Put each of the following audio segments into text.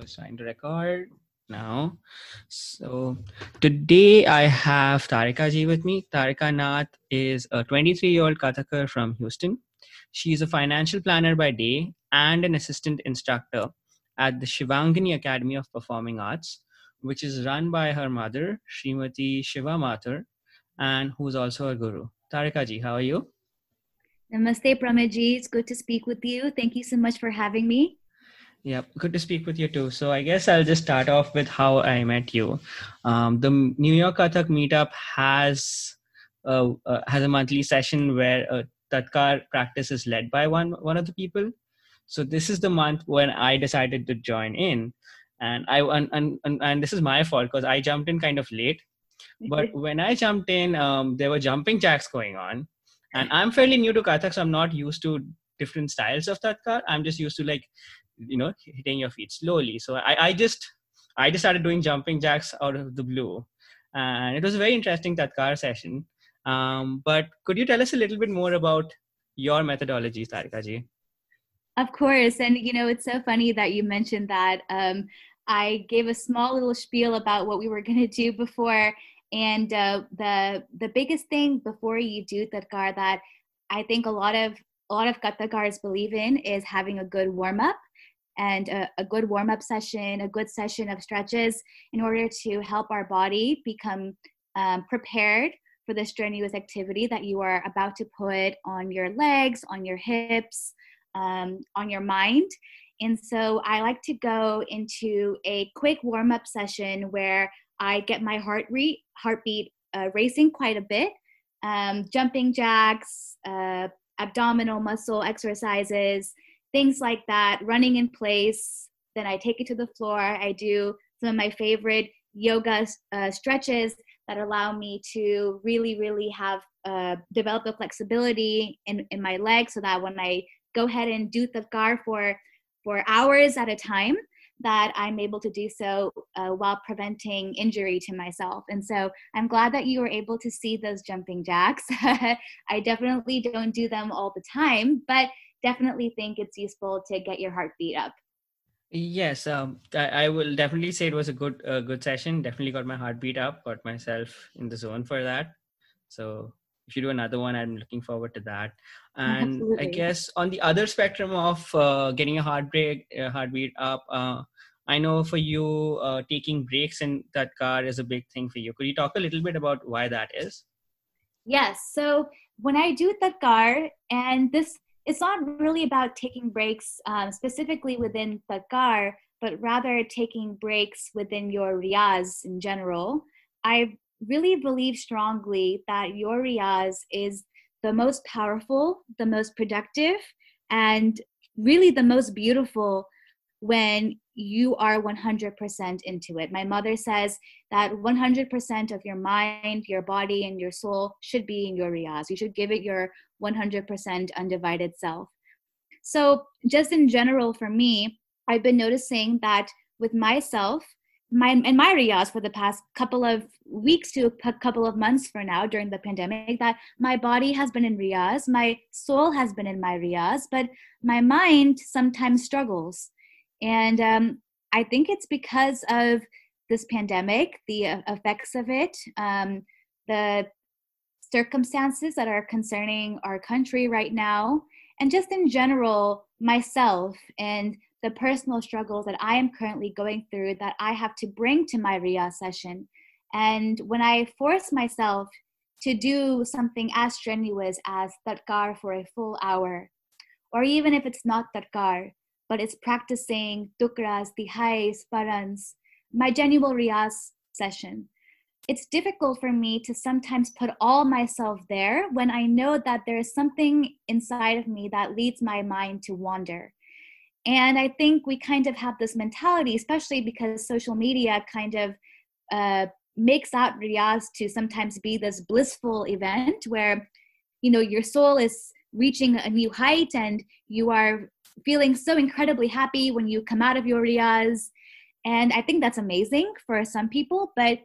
was trying to record now. So today I have Tarika ji with me. Tarika Nath is a 23 year old Kathakar from Houston. She is a financial planner by day and an assistant instructor at the Shivangini Academy of Performing Arts, which is run by her mother, Srimati Shiva Mathur, and who's also a guru. Tarika ji, how are you? Namaste, Pramaji. It's good to speak with you. Thank you so much for having me. Yeah, good to speak with you too. So I guess I'll just start off with how I met you. Um, the New York Kathak meetup has uh, uh, has a monthly session where a Tatkar practice is led by one one of the people. So this is the month when I decided to join in, and I and and, and this is my fault because I jumped in kind of late. But when I jumped in, um, there were jumping jacks going on, and I'm fairly new to Kathak, so I'm not used to different styles of Tatkar. I'm just used to like you know hitting your feet slowly. So i, I just i just started doing jumping jacks out of the blue. And it was a very interesting tatkar session. Um, but could you tell us a little bit more about your methodology tarika ji? Of course. And you know it's so funny that you mentioned that. Um, i gave a small little spiel about what we were going to do before. And uh, the the biggest thing before you do tatkar that i think a lot of a lot of kathakars believe in is having a good warm up and a, a good warm up session, a good session of stretches in order to help our body become um, prepared for the strenuous activity that you are about to put on your legs, on your hips, um, on your mind. And so I like to go into a quick warm up session where I get my heart rate, heartbeat uh, racing quite a bit, um, jumping jacks, uh, abdominal muscle exercises, things like that, running in place. Then I take it to the floor. I do some of my favorite yoga uh, stretches that allow me to really, really have uh, develop the flexibility in, in my legs so that when I go ahead and do tatkar for for hours at a time, that I'm able to do so uh, while preventing injury to myself. And so I'm glad that you were able to see those jumping jacks. I definitely don't do them all the time, but definitely think it's useful to get your heartbeat up. Yes, um, I, I, will definitely say it was a good uh, good session. Definitely got my heartbeat up, got myself in the zone for that. So if you do another one, I'm looking forward to that. And Absolutely. I guess on the other spectrum of uh, getting a heartbreak, uh, heartbeat up, uh, I know for you, uh, taking breaks in Tatkar is a big thing for you. Could you talk a little bit about why that is? Yes. So when I do Tatkar, and this it's not really about taking breaks um, specifically within Tatkar, but rather taking breaks within your riyaz in general. I really believe strongly that your riyaz is the most powerful, the most productive, and really the most beautiful when you are 100% into it. My mother says that 100% of your mind, your body, and your soul should be in your riyaz. You should give it your 100% undivided self. So, just in general, for me, I've been noticing that with myself, my and my riyaz for the past couple of weeks to a couple of months for now during the pandemic that my body has been in riyaz my soul has been in my riyaz but my mind sometimes struggles and um, I think it's because of this pandemic, the uh, effects of it, um, the circumstances that are concerning our country right now, and just in general, myself and the personal struggles that I am currently going through that I have to bring to my Riyaz session. And when I force myself to do something as strenuous as Tatkar for a full hour, or even if it's not Tatkar, but it's practicing tukras, tihais, parans, my genuine riyaz session. It's difficult for me to sometimes put all myself there when I know that there is something inside of me that leads my mind to wander. And I think we kind of have this mentality, especially because social media kind of uh, makes out riyaz to sometimes be this blissful event where, you know, your soul is reaching a new height and you are feeling so incredibly happy when you come out of your riyaz. And I think that's amazing for some people, but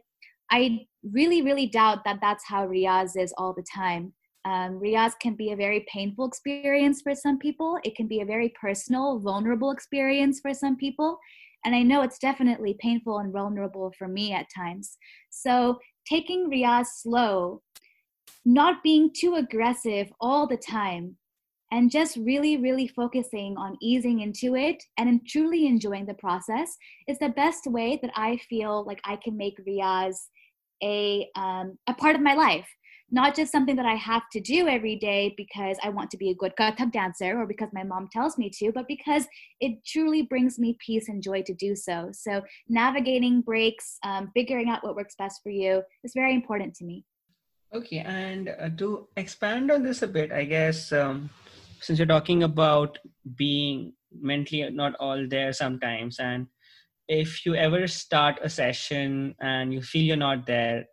I really, really doubt that that's how riyaz is all the time. Um, riyaz can be a very painful experience for some people. It can be a very personal, vulnerable experience for some people. And I know it's definitely painful and vulnerable for me at times. So taking Riyaz slow, not being too aggressive all the time, and just really, really focusing on easing into it and truly enjoying the process is the best way that I feel like I can make Riyaz a um, a part of my life not just something that I have to do every day because I want to be a good Kathak dancer or because my mom tells me to, but because it truly brings me peace and joy to do so. So, navigating breaks, um, figuring out what works best for you is very important to me. Okay, and uh, to expand on this a bit, I guess um, since you're talking about being mentally not all there sometimes, and if you ever start a session and you feel you're not there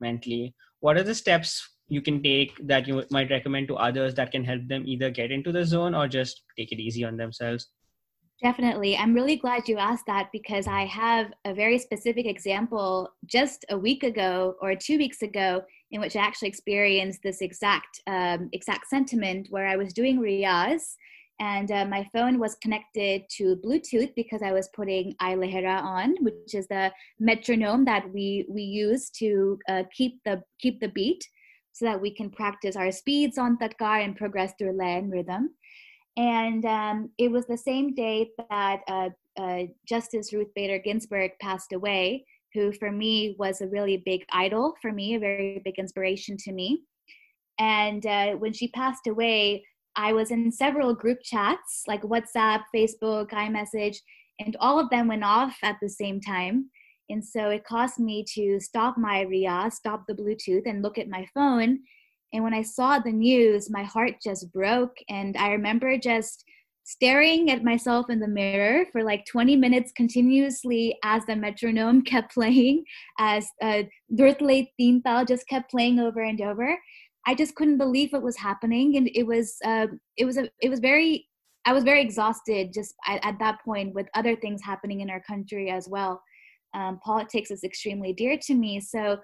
mentally, what are the steps you can take that you might recommend to others that can help them either get into the zone or just take it easy on themselves? Definitely. I'm really glad you asked that because I have a very specific example just a week ago or two weeks ago in which I actually experienced this exact um, exact sentiment where I was doing riyaz and uh, my phone was connected to Bluetooth because I was putting a lehra on, which is the metronome that we we use to uh, keep the keep the beat, so that we can practice our speeds on Tatkar and progress through lay and rhythm. And um, it was the same day that uh, uh, Justice Ruth Bader Ginsburg passed away, who for me was a really big idol for me, a very big inspiration to me. And uh, when she passed away, I was in several group chats like WhatsApp, Facebook, iMessage, and all of them went off at the same time. And so it caused me to stop my RIA, stop the Bluetooth, and look at my phone. And when I saw the news, my heart just broke. And I remember just staring at myself in the mirror for like 20 minutes continuously as the metronome kept playing, as uh, theme Tintal just kept playing over and over. I just couldn't believe what was happening, and it was uh, it was a it was very I was very exhausted just at, at, that point with other things happening in our country as well. Um, politics is extremely dear to me, so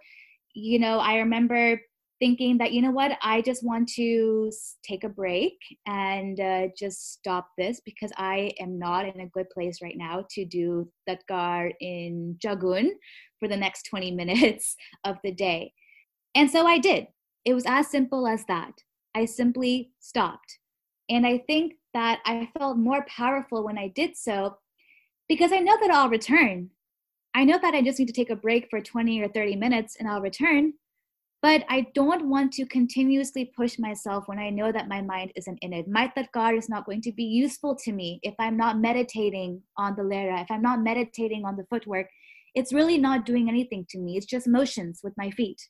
you know I remember thinking that you know what I just want to take a break and uh, just stop this because I am not in a good place right now to do Tatkar in Jagun for the next 20 minutes of the day. And so I did. It was as simple as that. I simply stopped. And I think that I felt more powerful when I did so because I know that I'll return. I know that I just need to take a break for 20 or 30 minutes and I'll return. But I don't want to continuously push myself when I know that my mind isn't in it. My tatkar is not going to be useful to me if I'm not meditating on the lehra, if I'm not meditating on the footwork. It's really not doing anything to me. It's just motions with my feet.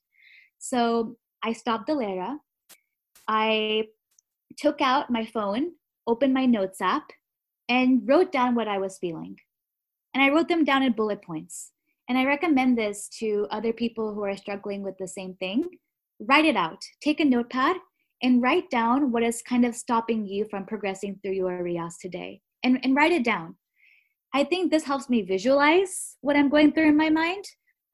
So I stopped the Lehra. I took out my phone, opened my notes app, and wrote down what I was feeling. And I wrote them down in bullet points. And I recommend this to other people who are struggling with the same thing. Write it out. Take a notepad and write down what is kind of stopping you from progressing through your riyaz today. And, and write it down. I think this helps me visualize what I'm going through in my mind.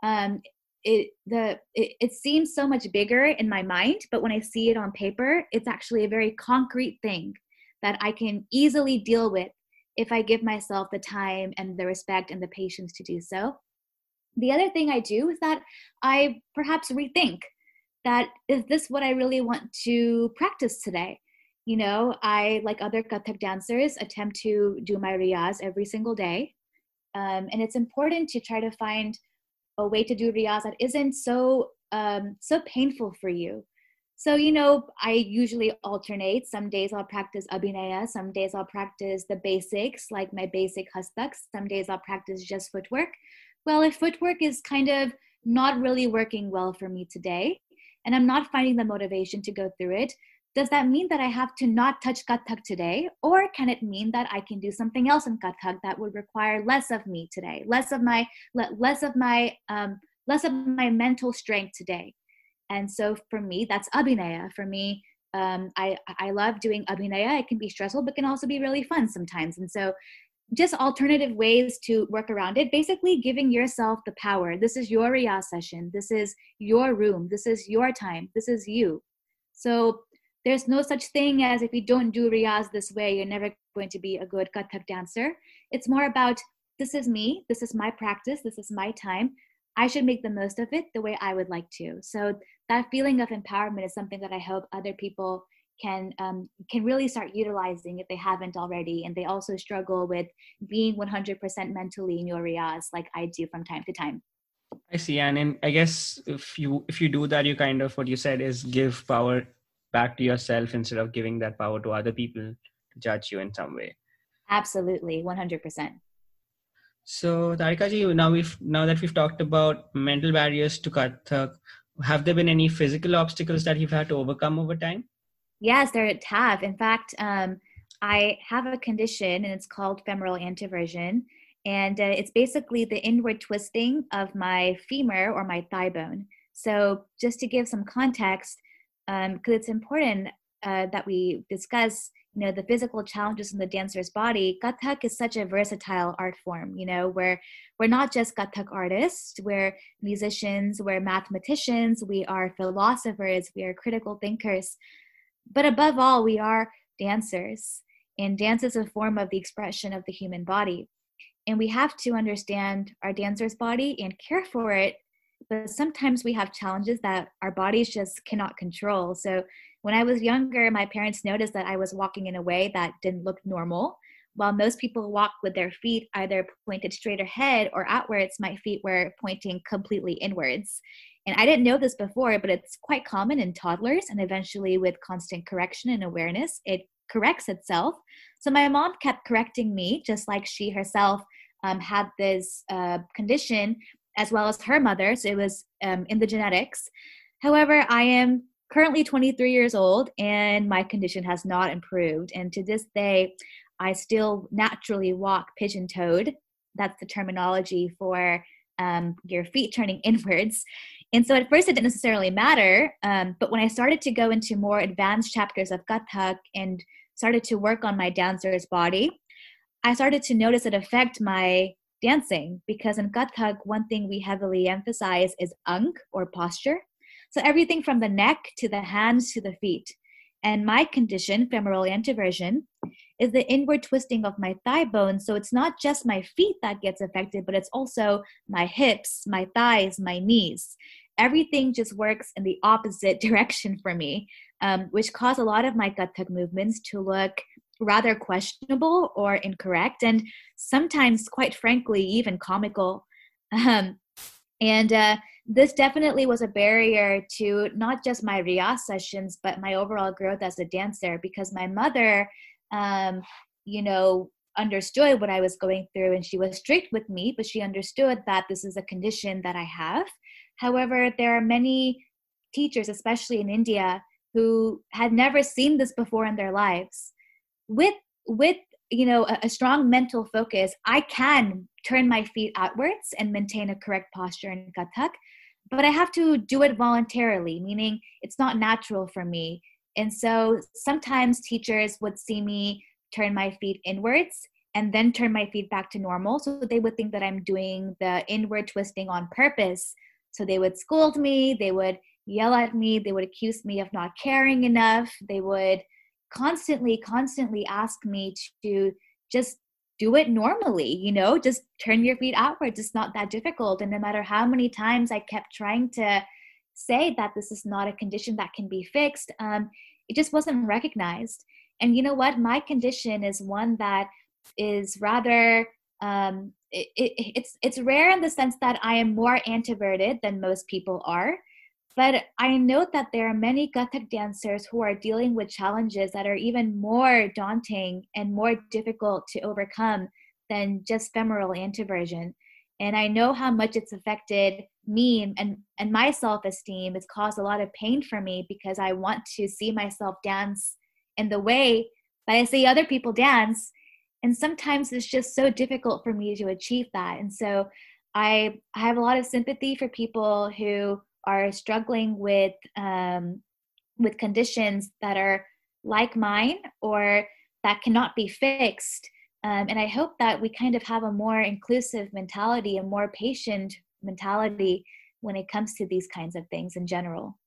Um, it the it, it seems so much bigger in my mind but when i see it on paper it's actually a very concrete thing that i can easily deal with if i give myself the time and the respect and the patience to do so. The other thing i do is that i perhaps rethink that is this what i really want to practice today? You know i like other kathak dancers attempt to do my riyaz every single day um, and it's important to try to find a way to do riyaz that isn't so um, so painful for you. So you know, I usually alternate. Some days I'll practice abhinaya. Some days I'll practice the basics, like my basic hastaks. Some days I'll practice just footwork. Well, if footwork is kind of not really working well for me today, and I'm not finding the motivation to go through it, does that mean that I have to not touch Kathak today? Or can it mean that I can do something else in Kathak that would require less of me today, less of my, less of my, um, less of my mental strength today? And so for me, that's abhinaya. For me, um, I, I love doing abhinaya. It can be stressful, but can also be really fun sometimes. And so just alternative ways to work around it basically giving yourself the power this is your riyaz session this is your room this is your time this is you so there's no such thing as if you don't do riyaz this way, you're never going to be a good Kathak dancer. It's more about this is me, this is my practice, this is my time. I should make the most of it the way I would like to. So that feeling of empowerment is something that I hope other people can um, can really start utilizing if they haven't already, and they also struggle with being 100% mentally in your riyaz like I do from time to time. I see, and in, I guess if you if you do that, you kind of what you said is give power back to yourself instead of giving that power to other people to judge you in some way. Absolutely, 100%. So, Tarikaji, now we've now that we've talked about mental barriers to Kathak, have there been any physical obstacles that you've had to overcome over time? Yes, there have. In fact, um, I have a condition, and it's called femoral anteversion, and uh, it's basically the inward twisting of my femur or my thigh bone. So, just to give some context, because um, it's important uh, that we discuss you know the physical challenges in the dancer's body. Kathak is such a versatile art form you know where we're not just kathak artists we're musicians we're mathematicians we are philosophers we are critical thinkers. But above all we are dancers and dance is a form of the expression of the human body. And we have to understand our dancer's body and care for it but sometimes we have challenges that our bodies just cannot control so when I was younger, my parents noticed that I was walking in a way that didn't look normal. While most people walk with their feet either pointed straight ahead or outwards, my feet were pointing completely inwards. And I didn't know this before, but it's quite common in toddlers, and eventually, with constant correction and awareness, it corrects itself. So my mom kept correcting me, just like she herself um, had this uh, condition, as well as her mother. So it was um, in the genetics. However, I am currently 23 years old and my condition has not improved. And to this day, I still naturally walk pigeon toed. That's the terminology for um, your feet turning inwards. And so at first it didn't necessarily matter, um, but when I started to go into more advanced chapters of Kathak and started to work on my dancer's body, I started to notice it affect my dancing because in Kathak, one thing we heavily emphasize is ang or posture. So everything from the neck to the hands to the feet. And my condition, femoral anteversion, is the inward twisting of my thigh bone. So it's not just my feet that gets affected, but it's also my hips, my thighs, my knees. Everything just works in the opposite direction for me, um, which caused a lot of my Kathak movements to look rather questionable or incorrect, and sometimes, quite frankly, even comical. Um, and uh, this definitely was a barrier to not just my riyaz sessions, but my overall growth as a dancer because my mother, um, you know, understood what I was going through and she was strict with me, but she understood that this is a condition that I have. However, there are many teachers, especially in India, who had never seen this before in their lives. With with you know a, a strong mental focus, I can turn my feet outwards and maintain a correct posture in Kathak but I have to do it voluntarily, meaning it's not natural for me. And so sometimes teachers would see me turn my feet inwards and then turn my feet back to normal. So they would think that I'm doing the inward twisting on purpose. So they would scold me, they would yell at me, they would accuse me of not caring enough, they would constantly, constantly ask me to just do it normally you know just turn your feet outwards it's not that difficult. And no matter how many times i kept trying to say that this is not a condition that can be fixed um, it just wasn't recognized. And you know what? My condition is one that is rather um, it, it, it's it's rare in the sense that i am more anteverted than most people are but I note that there are many Kathak dancers who are dealing with challenges that are even more daunting and more difficult to overcome than just femoral anteversion. And I know how much it's affected me and, and my self esteem. It's caused a lot of pain for me because I want to see myself dance in the way that I see other people dance. And sometimes it's just so difficult for me to achieve that. And so I, I have a lot of sympathy for people who are struggling with um, with conditions that are like mine or that cannot be fixed. Um, and I hope that we kind of have a more inclusive mentality, a more patient mentality when it comes to these kinds of things in general.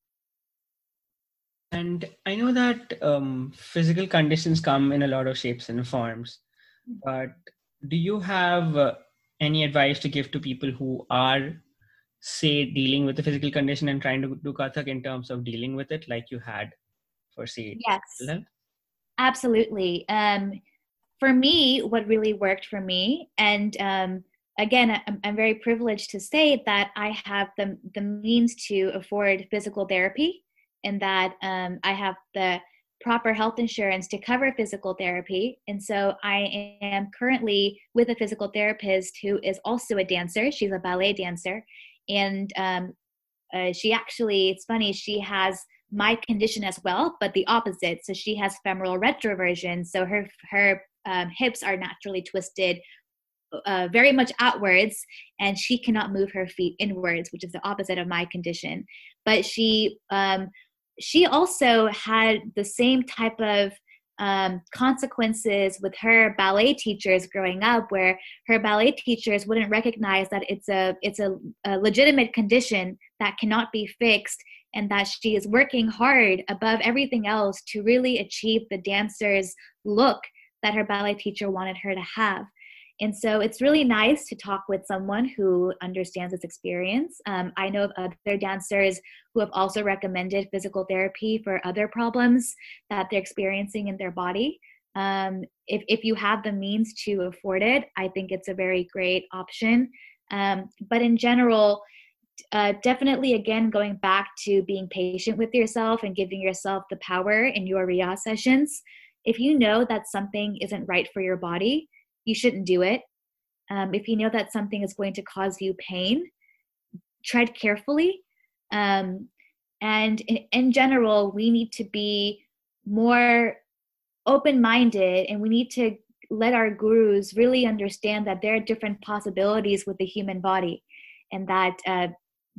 And I know that um, physical conditions come in a lot of shapes and forms, mm. but do you have uh, any advice to give to people who are say dealing with the physical condition and trying to do kathak in terms of dealing with it like you had for say yes absolutely um for me what really worked for me and um again I'm, I'm very privileged to say that i have the the means to afford physical therapy and that um, i have the proper health insurance to cover physical therapy. And so I am currently with a physical therapist who is also a dancer. She's a ballet dancer. And um, uh, she actually, it's funny, she has my condition as well, but the opposite. So she has femoral retroversion. So her, her um, hips are naturally twisted uh, very much outwards and she cannot move her feet inwards which is the opposite of my condition but she um, she also had the same type of um, consequences with her ballet teachers growing up where her ballet teachers wouldn't recognize that it's a it's a, a, legitimate condition that cannot be fixed and that she is working hard above everything else to really achieve the dancer's look that her ballet teacher wanted her to have and so it's really nice to talk with someone who understands this experience. Um, I know of other dancers who have also recommended physical therapy for other problems that they're experiencing in their body. Um, if, if you have the means to afford it, I think it's a very great option. Um, but in general, uh, definitely again going back to being patient with yourself and giving yourself the power in your riyaz sessions. If you know that something isn't right for your body, you shouldn't do it. Um, if you know that something is going to cause you pain, tread carefully. Um, and in, in general, we need to be more open minded and we need to let our gurus really understand that there are different possibilities with the human body and that uh,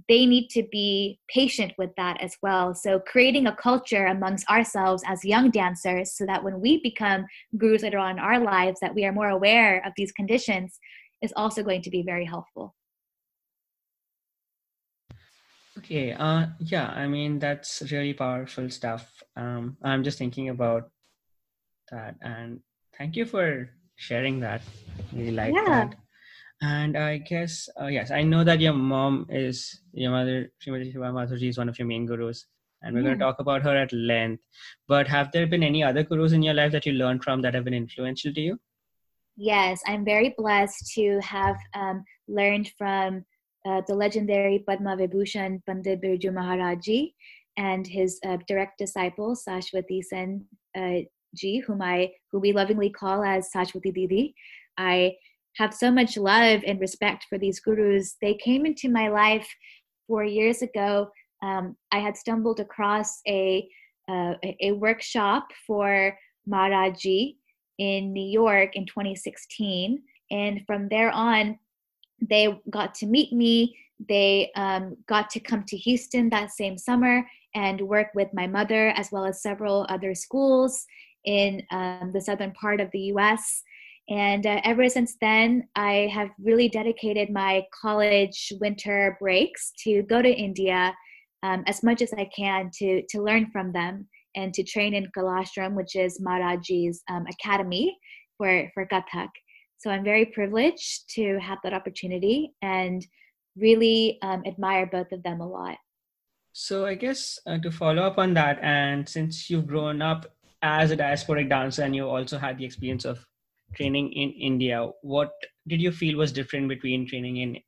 they need to be patient with that as well. So, creating a culture amongst ourselves as young dancers so that when we become gurus later on in our lives, that we are more aware of these conditions is also going to be very helpful. Okay, uh, yeah, I mean, that's really powerful stuff. Um, I'm just thinking about that, and thank you for sharing that. Really like yeah. that and I guess uh, yes, I know that your mom is your mother. Srimati Shiva is one of your main gurus, and we're going to talk about her at length. But have there been any other gurus in your life that you learned from that have been influential to you? Yes, I'm very blessed to have um, learned from uh, the legendary Padma Vibhushan Pandit Birju Maharaji and his uh, direct disciple Saswati Sen uh, Ji, whom I who we lovingly call as Saswati Didi. I have so much love and respect for these gurus. They came into my life four years ago. Um, I had stumbled across a, uh, a workshop for Maharaji in New York in 2016. And from there on, they got to meet me. They um, got to come to Houston that same summer and work with my mother as well as several other schools in um, the southern part of the US. And uh, ever since then, I have really dedicated my college winter breaks to go to India um, as much as I can to, to learn from them and to train in Kalashram, which is Maharaji's um, academy for, for Kathak. So I'm very privileged to have that opportunity and really um, admire both of them a lot. So I guess uh, to follow up on that, and since you've grown up as a diasporic dancer and you also had the experience of training in India, what did you feel was different between training in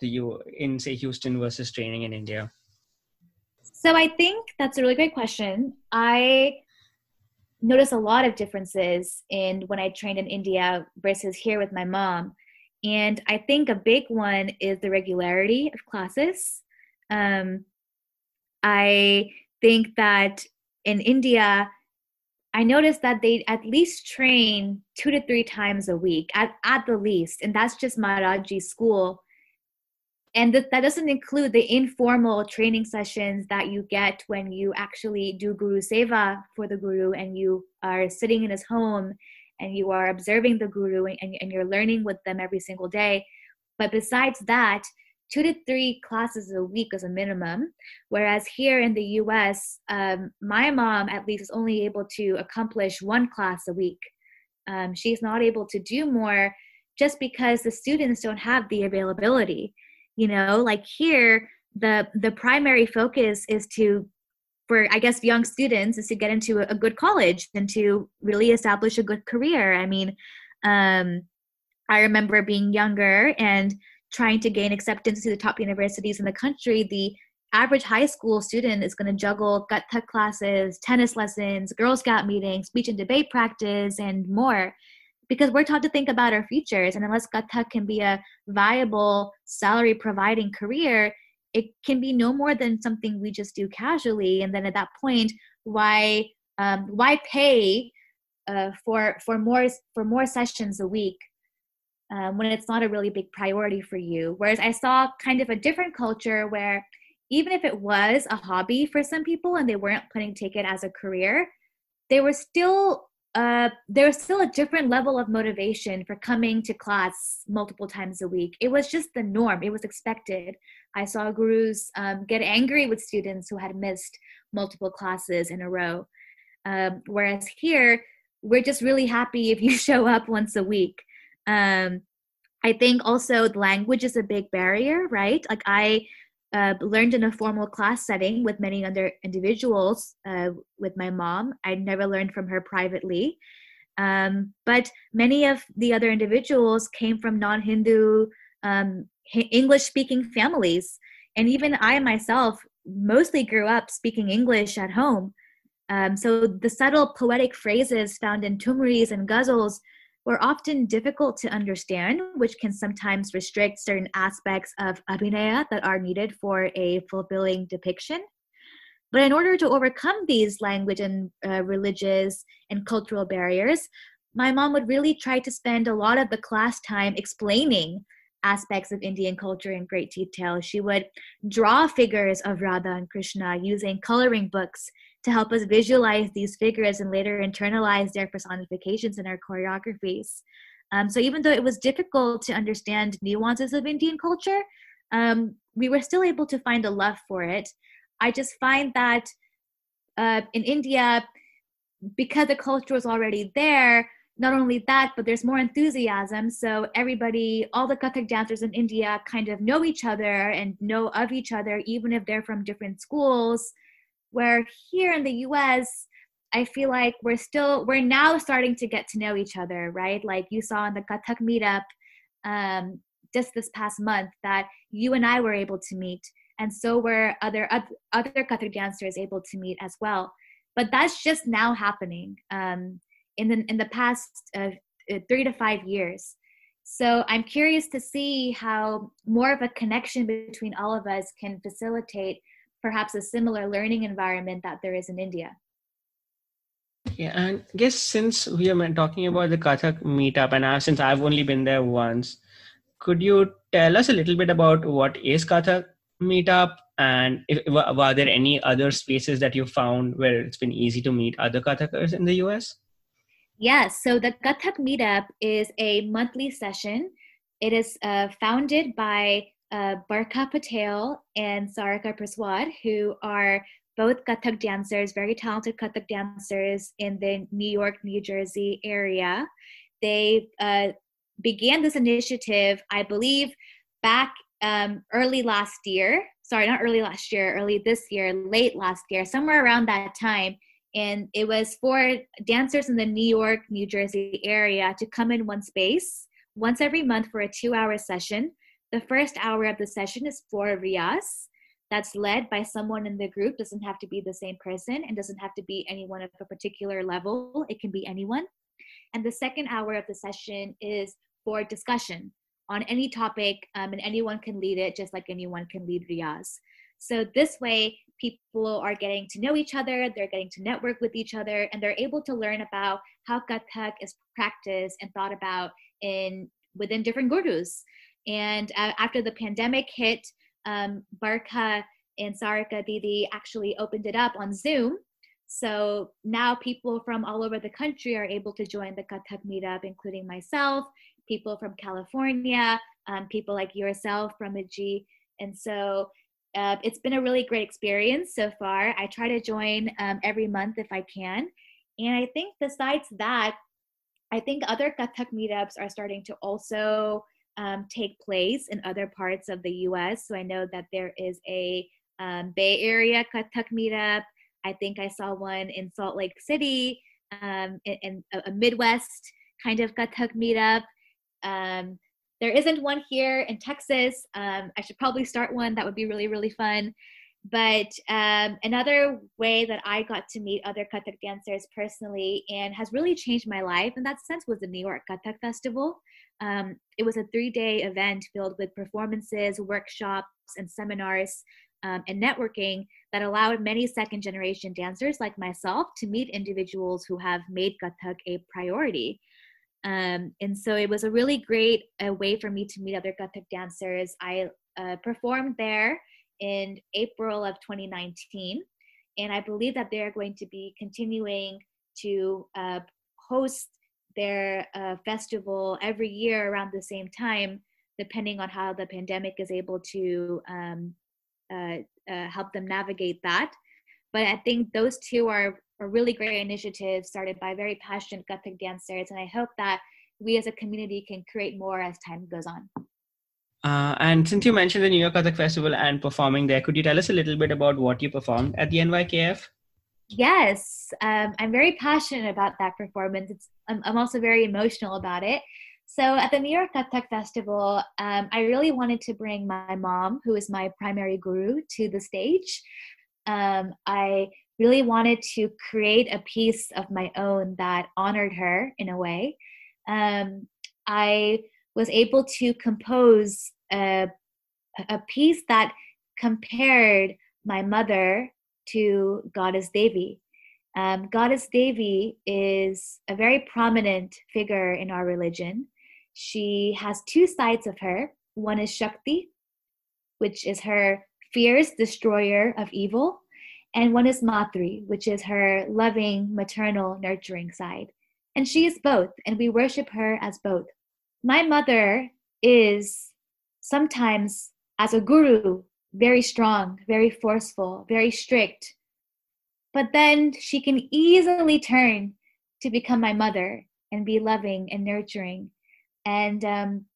the U in say Houston versus training in India? So I think that's a really great question. I notice a lot of differences in when I trained in India versus here with my mom. And I think a big one is the regularity of classes. Um, I think that in India, I noticed that they at least train two to three times a week, at, at the least. And that's just Maharaji school. And th- that doesn't include the informal training sessions that you get when you actually do Guru Seva for the Guru and you are sitting in his home and you are observing the Guru and, and you're learning with them every single day. But besides that, two to three classes a week as a minimum. Whereas here in the US, um, my mom at least is only able to accomplish one class a week. Um, she's not able to do more just because the students don't have the availability. You know, like here, the the primary focus is to for I guess young students is to get into a, a good college and to really establish a good career. I mean, um, I remember being younger and trying to gain acceptance to the top universities in the country. The average high school student is going to juggle Kathak classes, tennis lessons, Girl Scout meetings, speech and debate practice, and more. Because we're taught to think about our futures, and unless Kathak can be a viable salary providing career, it can be no more than something we just do casually. And then at that point, why um, why pay uh, for for more for more sessions a week um, when it's not a really big priority for you? Whereas I saw kind of a different culture where even if it was a hobby for some people and they weren't planning to take it as a career, they were still uh, there was still a different level of motivation for coming to class multiple times a week. It was just the norm. It was expected. I saw gurus um, get angry with students who had missed multiple classes in a row. Um, whereas here, we're just really happy if you show up once a week. Um, I think also language is a big barrier, right? Like I uh, learned in a formal class setting with many other individuals uh, with my mom. I never learned from her privately. Um, but many of the other individuals came from non Hindu, um, English speaking families. And even I myself mostly grew up speaking English at home. Um, so the subtle poetic phrases found in tumris and ghazals were often difficult to understand, which can sometimes restrict certain aspects of abhinaya that are needed for a fulfilling depiction. But in order to overcome these language and uh, religious and cultural barriers, my mom would really try to spend a lot of the class time explaining aspects of Indian culture in great detail. She would draw figures of Radha and Krishna using coloring books to help us visualize these figures and later internalize their personifications in our choreographies. Um, so even though it was difficult to understand nuances of Indian culture, um, we were still able to find a love for it. I just find that uh, in India, because the culture was already there, not only that, but there's more enthusiasm. So everybody, all the Kathak dancers in India kind of know each other and know of each other, even if they're from different schools where here in the US, I feel like we're still we're now starting to get to know each other, right? Like you saw in the Kathak meetup um, just this past month that you and I were able to meet, and so were other other Kathak dancers able to meet as well. But that's just now happening um, in the in the past uh, uh three to five years. So I'm curious to see how more of a connection between all of us can facilitate perhaps a similar learning environment that there is in India. Yeah, and I guess since we are talking about the Kathak meetup, and I, since I've only been there once, could you tell us a little bit about what is Kathak meetup, and if, were there any other spaces that you found where it's been easy to meet other Kathakers in the US? Yes, so the Kathak meetup is a monthly session. It is uh, founded by uh, Barkha Patel and Sarika Praswad, who are both Kathak dancers, very talented Kathak dancers in the New York, New Jersey area. They uh, began this initiative, I believe, back um, early last year. Sorry, not early last year, early this year, late last year, somewhere around that time. And it was for dancers in the New York, New Jersey area to come in one space once every month for a two hour session the first hour of the session is for Riyaz. That's led by someone in the group, doesn't have to be the same person and doesn't have to be anyone of a particular level. It can be anyone. And the second hour of the session is for discussion on any topic, um, and anyone can lead it just like anyone can lead Riyaz. So this way, people are getting to know each other, they're getting to network with each other, and they're able to learn about how Kathak is practiced and thought about in within different gurus. And uh, after the pandemic hit, um, Barkha and Sarika Didi actually opened it up on Zoom. So now people from all over the country are able to join the Kathak meetup, including myself, people from California, um, people like yourself from Aji. And so uh, it's been a really great experience so far. I try to join um, every month if I can. And I think besides that, I think other Kathak meetups are starting to also um, take place in other parts of the US. So I know that there is a um, Bay Area Kathak meetup. I think I saw one in Salt Lake City, um, in a, Midwest kind of Kathak meetup. Um, there isn't one here in Texas. Um, I should probably start one. That would be really, really fun. But um, another way that I got to meet other Kathak dancers personally and has really changed my life in that sense was the New York Kathak Festival. Um, it was a three day event filled with performances, workshops, and seminars um, and networking that allowed many second generation dancers like myself to meet individuals who have made Kathak a priority. Um, and so it was a really great uh, way for me to meet other Kathak dancers. I uh, performed there in April of 2019, and I believe that they're going to be continuing to uh, host their uh, festival every year around the same time, depending on how the pandemic is able to um, uh, uh, help them navigate that. But I think those two are, are really great initiatives started by very passionate Kathak dancers, and I hope that we as a community can create more as time goes on. Uh, and since you mentioned the New York Kathak Festival and performing there, could you tell us a little bit about what you performed at the NYKF? Yes, um, I'm very passionate about that performance. It's, I'm, I'm, also very emotional about it. So at the New York Kathak Festival, um, I really wanted to bring my mom, who is my primary guru, to the stage. Um, I really wanted to create a piece of my own that honored her in a way. Um, I was able to compose a, a piece that compared my mother to Goddess Devi. Um, Goddess Devi is a very prominent figure in our religion. She has two sides of her. One is Shakti, which is her fierce destroyer of evil, and one is Matri, which is her loving, maternal, nurturing side. And she is both, and we worship her as both. My mother is sometimes, as a guru, very strong, very forceful, very strict. But then she can easily turn to become my mother and be loving and nurturing. And um,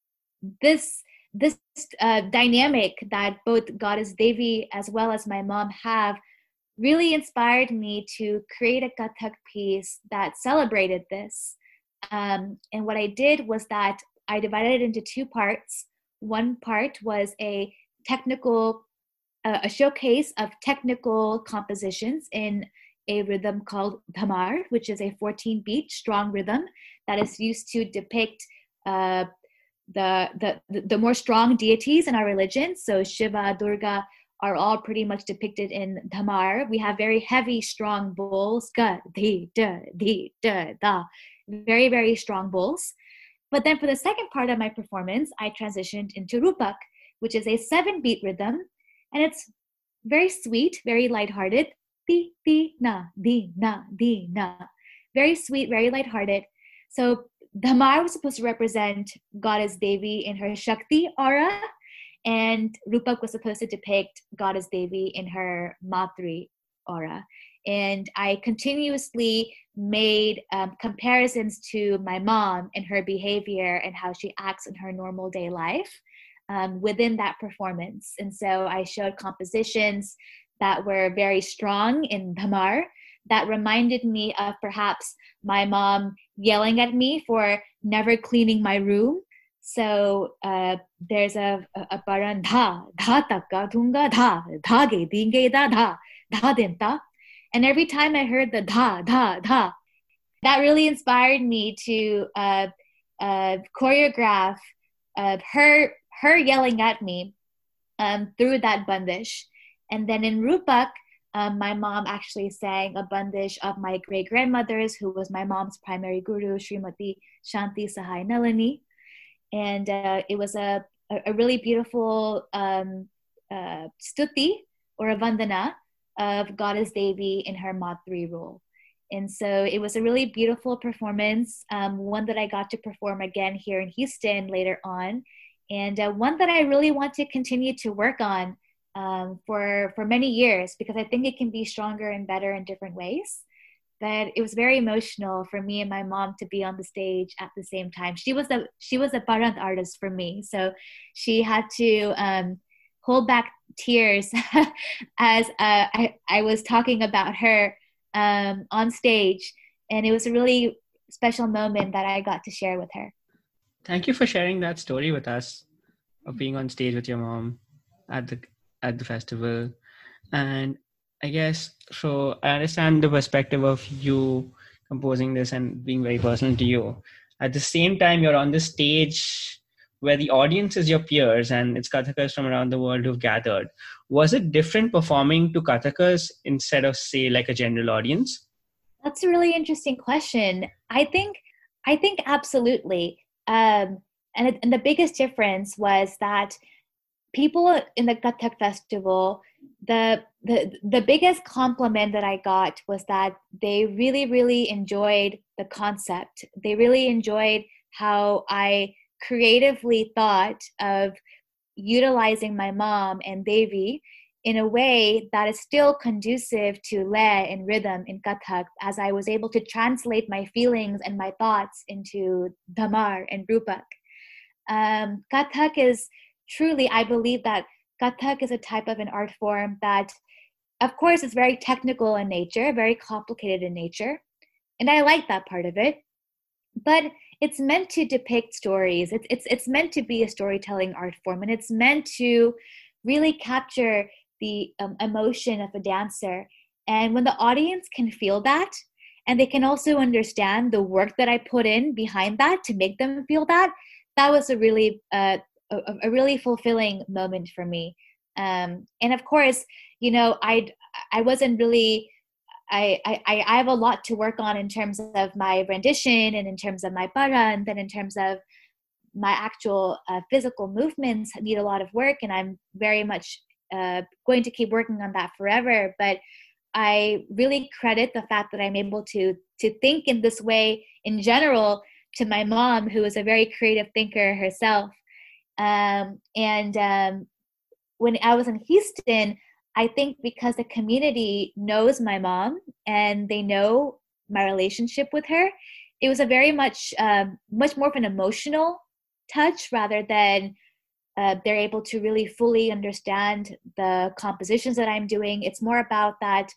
this this uh, dynamic that both Goddess Devi as well as my mom have really inspired me to create a Kathak piece that celebrated this. Um, and what I did was that I divided it into two parts. One part was a technical a showcase of technical compositions in a rhythm called dhamar, which is a 14 beat strong rhythm that is used to depict uh, the, the, the more strong deities in our religion. So Shiva, Durga are all pretty much depicted in dhamar. We have very heavy, strong bols, ga, di, da, di, da, da, very, very strong bols. But then for the second part of my performance, I transitioned into rupak, which is a seven beat rhythm. And it's very sweet, very lighthearted. Di, di, na, di, na, di, na. Very sweet, very lighthearted. So Dhamar was supposed to represent Goddess Devi in her Shakti aura, and Rupak was supposed to depict Goddess Devi in her Matri aura. And I continuously made um, comparisons to my mom and her behavior and how she acts in her normal day life um, within that performance. And so I showed compositions that were very strong in Dhamar that reminded me of perhaps my mom yelling at me for never cleaning my room. So uh, there's a, a, paran dha, dha taka, tunga dha, dhage, dinge da dha, dha denta. And every time I heard the dha, dha, dha, that really inspired me to uh, uh, choreograph uh, her her yelling at me um, through that bandish. And then in Rupak, um, my mom actually sang a bandish of my great grandmother's, who was my mom's primary guru, Srimati Shanti Sahai Nalini. And uh, it was a, a really beautiful um, uh, stuti or a vandana of Goddess Devi in her Matri role. And so it was a really beautiful performance, um, one that I got to perform again here in Houston later on, and uh, one that I really want to continue to work on um, for for many years because I think it can be stronger and better in different ways. but it was very emotional for me and my mom to be on the stage at the same time. She was a she was a padhant artist for me, so she had to um, hold back tears as uh, I I was talking about her um, on stage, and it was a really special moment that I got to share with her. Thank you for sharing that story with us of being on stage with your mom at the at the festival. And i guess so i understand the perspective of you composing this and being very personal to you. At the same time you're on the stage where the audience is your peers and it's kathakas from around the world who've gathered. Was it different performing to kathakas instead of say like a general audience? That's a really interesting question. I think i think absolutely um, and, and the biggest difference was that people in the Kathak festival, the, the the biggest compliment that I got was that they really, really enjoyed the concept. They really enjoyed how I creatively thought of utilizing my mom and Devi in a way that is still conducive to lay and rhythm in Kathak as I was able to translate my feelings and my thoughts into Dhamar and Rupak. Um, Kathak is truly, I believe that Kathak is a type of an art form that, of course, is very technical in nature, very complicated in nature. And I like that part of it. But it's meant to depict stories. It's, it's, it's meant to be a storytelling art form, and it's meant to really capture the um, emotion of a dancer. And when the audience can feel that, and they can also understand the work that I put in behind that to make them feel that, that was a really uh, a, a, really fulfilling moment for me. Um, and of course, you know, I I wasn't really I, I, I have a lot to work on in terms of my rendition and in terms of my padhant and then in terms of my actual uh, physical movements need a lot of work and i'm very much uh, going to keep working on that forever but i really credit the fact that i'm able to to think in this way in general to my mom, who was a very creative thinker herself. Um, and um, when I was in Houston, I think because the community knows my mom and they know my relationship with her, it was a very much um, much more of an emotional touch rather than uh, they're able to really fully understand the compositions that I'm doing. It's more about that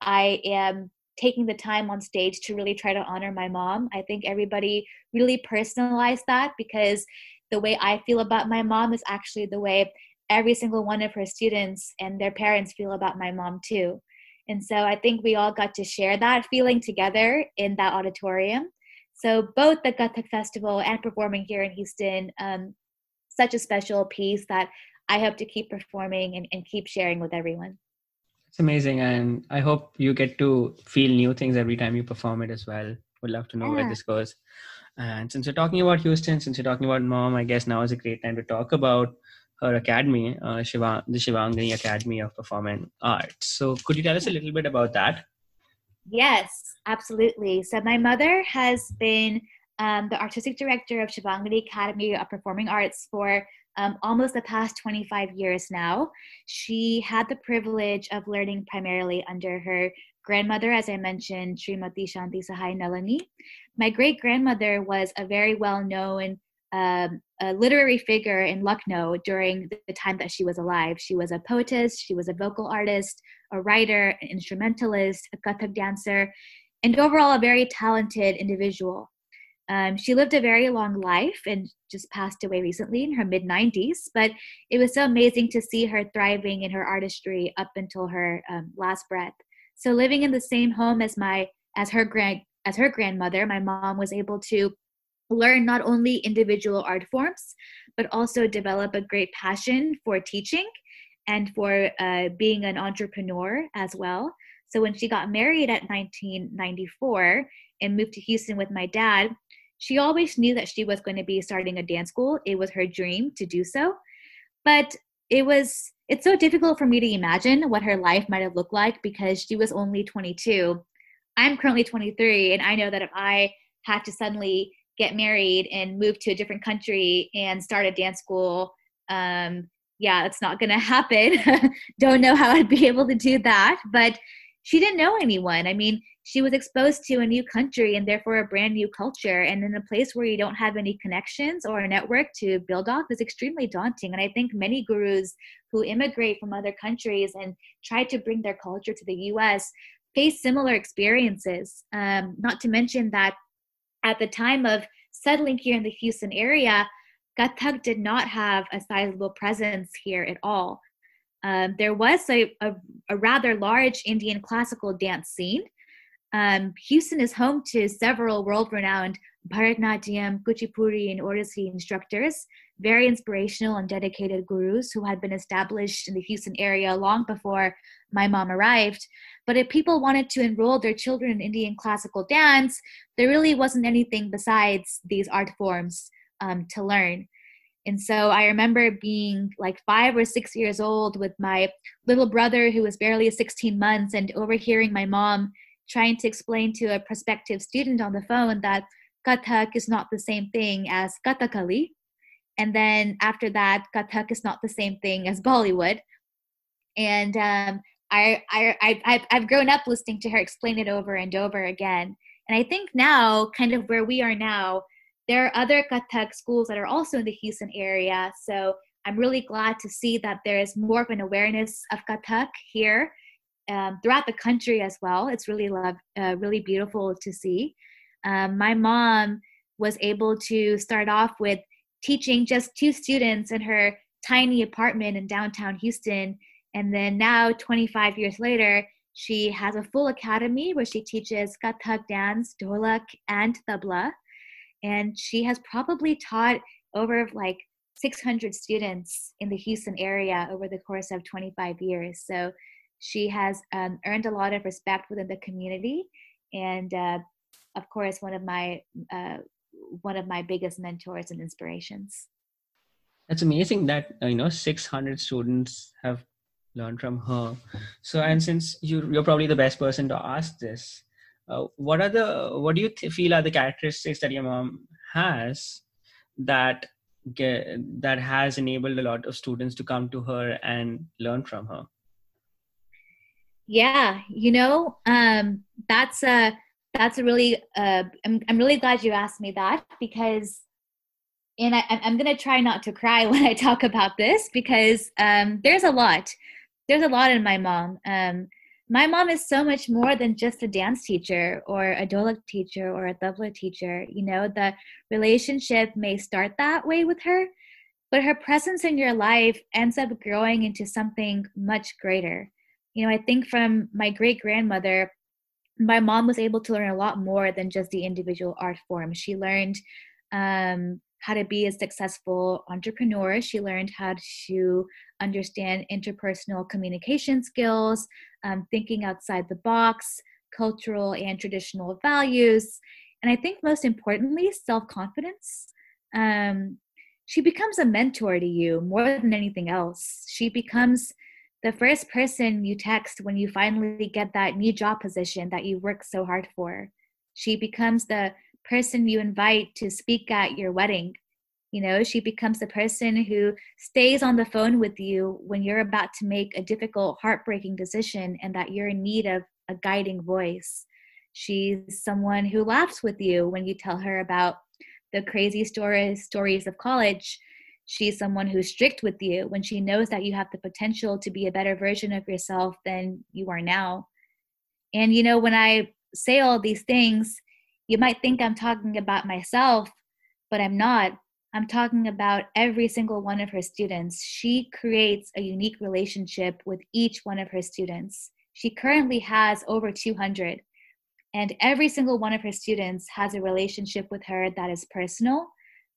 I am taking the time on stage to really try to honor my mom. I think everybody really personalized that because the way I feel about my mom is actually the way every single one of her students and their parents feel about my mom too. And so I think we all got to share that feeling together in that auditorium. So both the Kathak Festival and performing here in Houston, um, such a special piece that I hope to keep performing and, and keep sharing with everyone. It's amazing, and I hope you get to feel new things every time you perform it as well. Would love to know yeah. where this goes. And since we're talking about Houston, since we're talking about mom, I guess now is a great time to talk about her academy, uh, Shiva, the Shivangini Academy of Performing Arts. So, could you tell us a little bit about that? Yes, absolutely. So, my mother has been um, the artistic director of Shivangini Academy of Performing Arts for um, almost the past 25 years now. She had the privilege of learning primarily under her grandmother, as I mentioned, Srimati Shanti Sahai Nalani. My great grandmother was a very well known um, a literary figure in Lucknow during the time that she was alive. She was a poetess, she was a vocal artist, a writer, an instrumentalist, a Kathak dancer, and overall a very talented individual. Um, she lived a very long life and just passed away recently in her mid 90s. But it was so amazing to see her thriving in her artistry up until her um, last breath. So living in the same home as my as her grand as her grandmother, my mom was able to learn not only individual art forms but also develop a great passion for teaching and for uh, being an entrepreneur as well. So when she got married at 1994 and moved to Houston with my dad, she always knew that she was going to be starting a dance school. It was her dream to do so. But it was it's so difficult for me to imagine what her life might have looked like because she was only 22. I'm currently 23 and I know that if I had to suddenly get married and move to a different country and start a dance school um yeah, it's not going to happen. Don't know how I'd be able to do that, but she didn't know anyone. I mean, she was exposed to a new country and therefore a brand new culture. And in a place where you don't have any connections or a network to build off is extremely daunting. And i think many gurus who immigrate from other countries and try to bring their culture to the us face similar experiences. Um, not to mention that at the time of settling here in the houston area Kathak did not have a sizable presence here at all. Um, there was a, a, a, rather large Indian classical dance scene, um, Houston is home to several world renowned Bharatanatyam, Kuchipudi, and Odissi instructors, very inspirational and dedicated gurus who had been established in the Houston area long before my mom arrived. But if people wanted to enroll their children in Indian classical dance, there really wasn't anything besides these art forms um, to learn. And so I remember being like five or six years old with my little brother who was barely 16 months and overhearing my mom trying to explain to a prospective student on the phone that Kathak is not the same thing as Kathakali. And then after that, Kathak is not the same thing as Bollywood. And um, I, I, I, I've grown up listening to her explain it over and over again. And I think now, kind of where we are now, there are other Kathak schools that are also in the Houston area. So I'm really glad to see that there is more of an awareness of Kathak here um, throughout the country as well. It's really love, uh, really beautiful to see. Um, my mom was able to start off with teaching just two students in her tiny apartment in downtown Houston, and then now, 25 years later, she has a full academy where she teaches Kathak dance, dholak, and tabla. And she has probably taught over like 600 students in the Houston area over the course of 25 years. So she has um, earned a lot of respect within the community, and uh, of course, one of my uh, one of my biggest mentors and inspirations. That's amazing that uh, you know 600 students have learned from her. So, and since you you're probably the best person to ask this, uh, what are the what do you th- feel are the characteristics that your mom has that get, that has enabled a lot of students to come to her and learn from her yeah, you know, um, that's a that's a really uh, I'm I'm really glad you asked me that because, and I, I'm gonna try not to cry when I talk about this because um, there's a lot, there's a lot in my mom. Um, my mom is so much more than just a dance teacher or a dholak teacher or a tabla teacher. You know, the relationship may start that way with her, but her presence in your life ends up growing into something much greater you know, I think from my great grandmother, my mom was able to learn a lot more than just the individual art form. She learned um, how to be a successful entrepreneur. She learned how to understand interpersonal communication skills, um, thinking outside the box, cultural and traditional values, and I think most importantly, self confidence. Um, she becomes a mentor to you more than anything else. She becomes the first person you text when you finally get that new job position that you worked so hard for. She becomes the person you invite to speak at your wedding. You know, she becomes the person who stays on the phone with you when you're about to make a difficult, heartbreaking decision and that you're in need of a guiding voice. She's someone who laughs with you when you tell her about the crazy stories stories of college she's someone who's strict with you when she knows that you have the potential to be a better version of yourself than you are now. And you know, when I say all these things, you might think I'm talking about myself, but I'm not. I'm talking about every single one of her students. She creates a unique relationship with each one of her students. She currently has over 200, and every single one of her students has a relationship with her that is personal.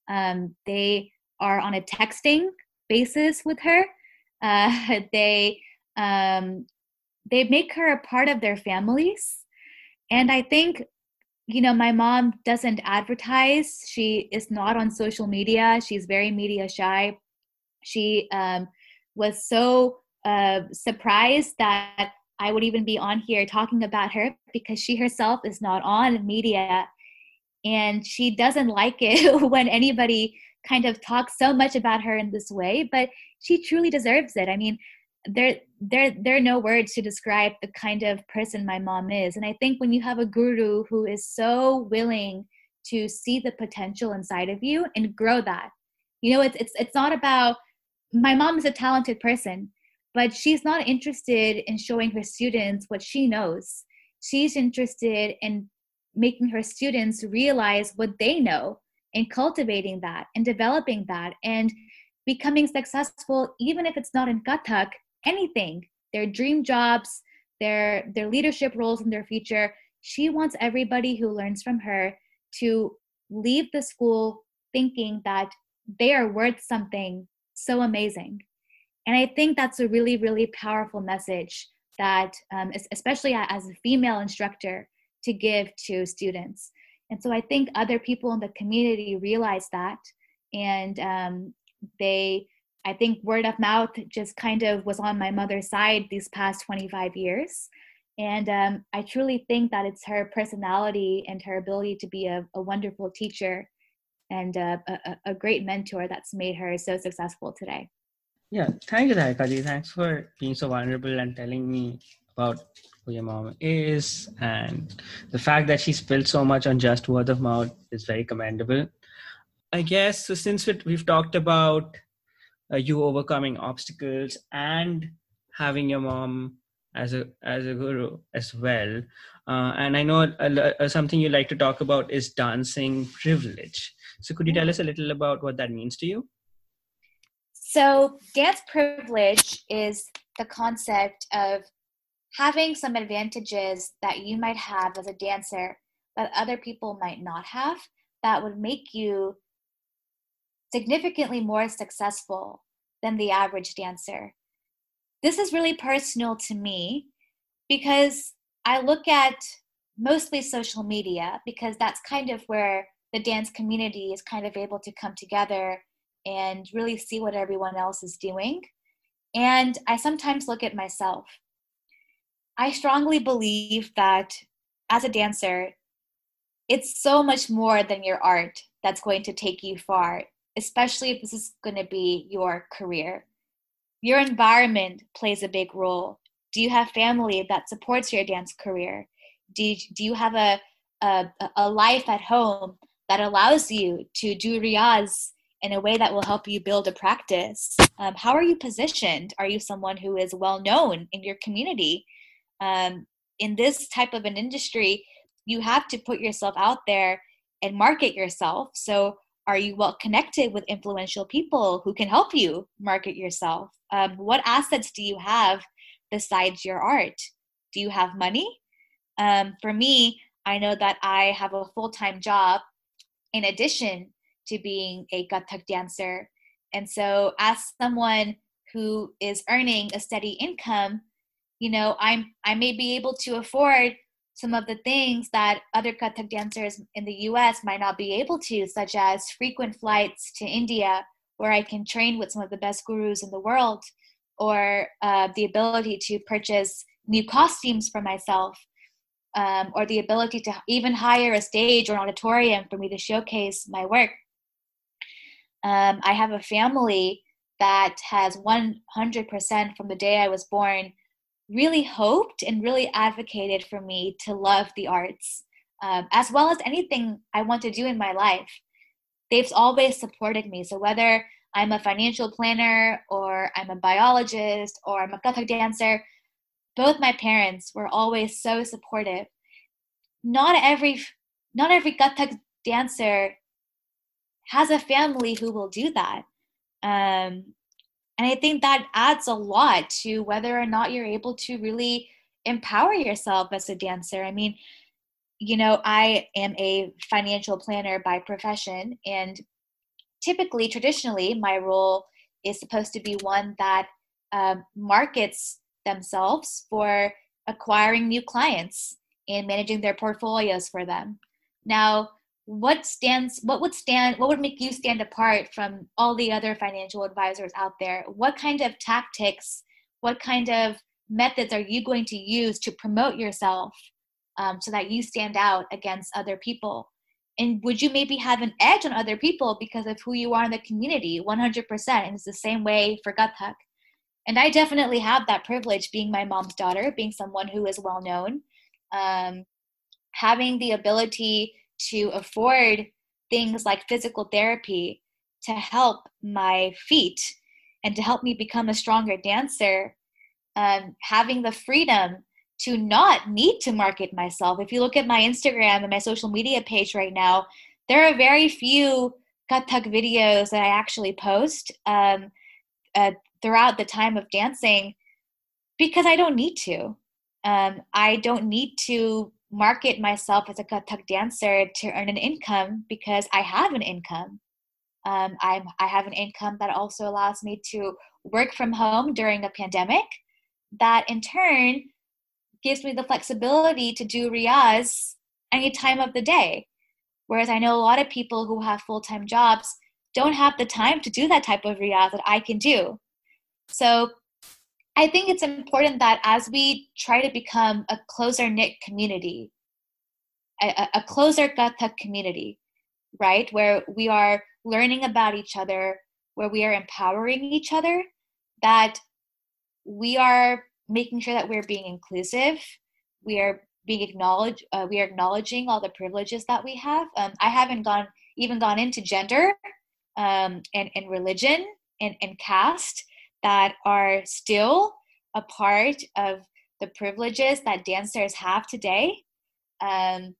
Um, they are on a texting basis with her. Uh, they um, they make her a part of their families, and I think you know my mom doesn't advertise. She is not on social media. She's very media shy. She um, was so uh, surprised that I would even be on here talking about her because she herself is not on media and she doesn't like it when anybody kind of talk so much about her in this way, but she truly deserves it. I mean, there there there are no words to describe the kind of person my mom is. And i think when you have a guru who is so willing to see the potential inside of you and grow that you know it's it's it's not about my mom is a talented person but she's not interested in showing her students what she knows. She's interested in making her students realize what they know and cultivating that and developing that and becoming successful even if it's not in kathak anything. Their dream jobs their their leadership roles in their future. She wants everybody who learns from her to leave the school thinking that they are worth something so amazing. And i think that's a really really powerful message that um, especially as a female instructor to give to students and so i think other people in the community realized that. And um, they i think word of mouth just kind of was on my mother's side these past 25 years. And um, i truly think that it's her personality and her ability to be a, a wonderful teacher and uh, a, a, great mentor that's made her so successful today. Yeah thank you Tarikaji. thanks for being so vulnerable and telling me about who your mom is and the fact that she spilled so much on just word of mouth is very commendable. I guess so since we've talked about uh, you overcoming obstacles and having your mom as a as a guru as well uh, and i know uh, something you like to talk about is dancing privilege. So could you tell us a little about what that means to you? So dance privilege is the concept of having some advantages that you might have as a dancer that other people might not have that would make you significantly more successful than the average dancer. This is really personal to me because I look at mostly social media because that's kind of where the dance community is kind of able to come together and really see what everyone else is doing. And I sometimes look at myself I strongly believe that as a dancer, it's so much more than your art that's going to take you far, especially if this is going to be your career. Your environment plays a big role. Do you have family that supports your dance career? Do you, do you have a, a, a life at home that allows you to do riyaz in a way that will help you build a practice? Um, how are you positioned? Are you someone who is well known in your community? Um, in this type of an industry you have to put yourself out there and market yourself. So are you well connected with influential people who can help you market yourself? Um, what assets do you have besides your art? Do you have money? Um, for me i know that i have a full-time job in addition to being a kathak dancer. And so as someone who is earning a steady income you know i'm i may be able to afford some of the things that other kathak dancers in the us might not be able to such as frequent flights to india where i can train with some of the best gurus in the world or uh, the ability to purchase new costumes for myself um, or the ability to even hire a stage or an auditorium for me to showcase my work. Um, i have a family that has 100% from the day i was born really hoped and really advocated for me to love the arts um, as well as anything I want to do in my life. They've always supported me. So whether I'm a financial planner or I'm a biologist or I'm a Kathak dancer, both my parents were always so supportive. Not every not every Kathak dancer has a family who will do that. Um, and I think that adds a lot to whether or not you're able to really empower yourself as a dancer. I mean, you know, I am a financial planner by profession, and typically, traditionally, my role is supposed to be one that um, markets themselves for acquiring new clients and managing their portfolios for them. Now, what stands what would stand what would make you stand apart from all the other financial advisors out there? What kind of tactics what kind of methods are you going to use to promote yourself um, so that you stand out against other people? And would you maybe have an edge on other people because of who you are in the community 100% and it's the same way for kathak And I definitely have that privilege being my mom's daughter, being someone who is well known, um, having the ability to afford things like physical therapy to help my feet and to help me become a stronger dancer. Um, having the freedom to not need to market myself. If you look at my Instagram and my social media page right now, there are very few Kathak videos that I actually post um, uh, throughout the time of dancing because I don't need to. Um, I don't need to market myself as a Kathak dancer to earn an income because I have an income. Um, I'm, I have an income that also allows me to work from home during a pandemic. That in turn gives me the flexibility to do riyaz any time of the day. Whereas I know a lot of people who have full time jobs don't have the time to do that type of riyaz that I can do. So I think it's important that as we try to become a closer knit community, a, a closer Kathak community, right, where we are learning about each other, where we are empowering each other, that we are making sure that we're being inclusive, we are being acknowledged, uh, we are acknowledging all the privileges that we have. Um, I haven't gone even gone into gender um, and, and religion and, and caste that are still a part of the privileges that dancers have today um,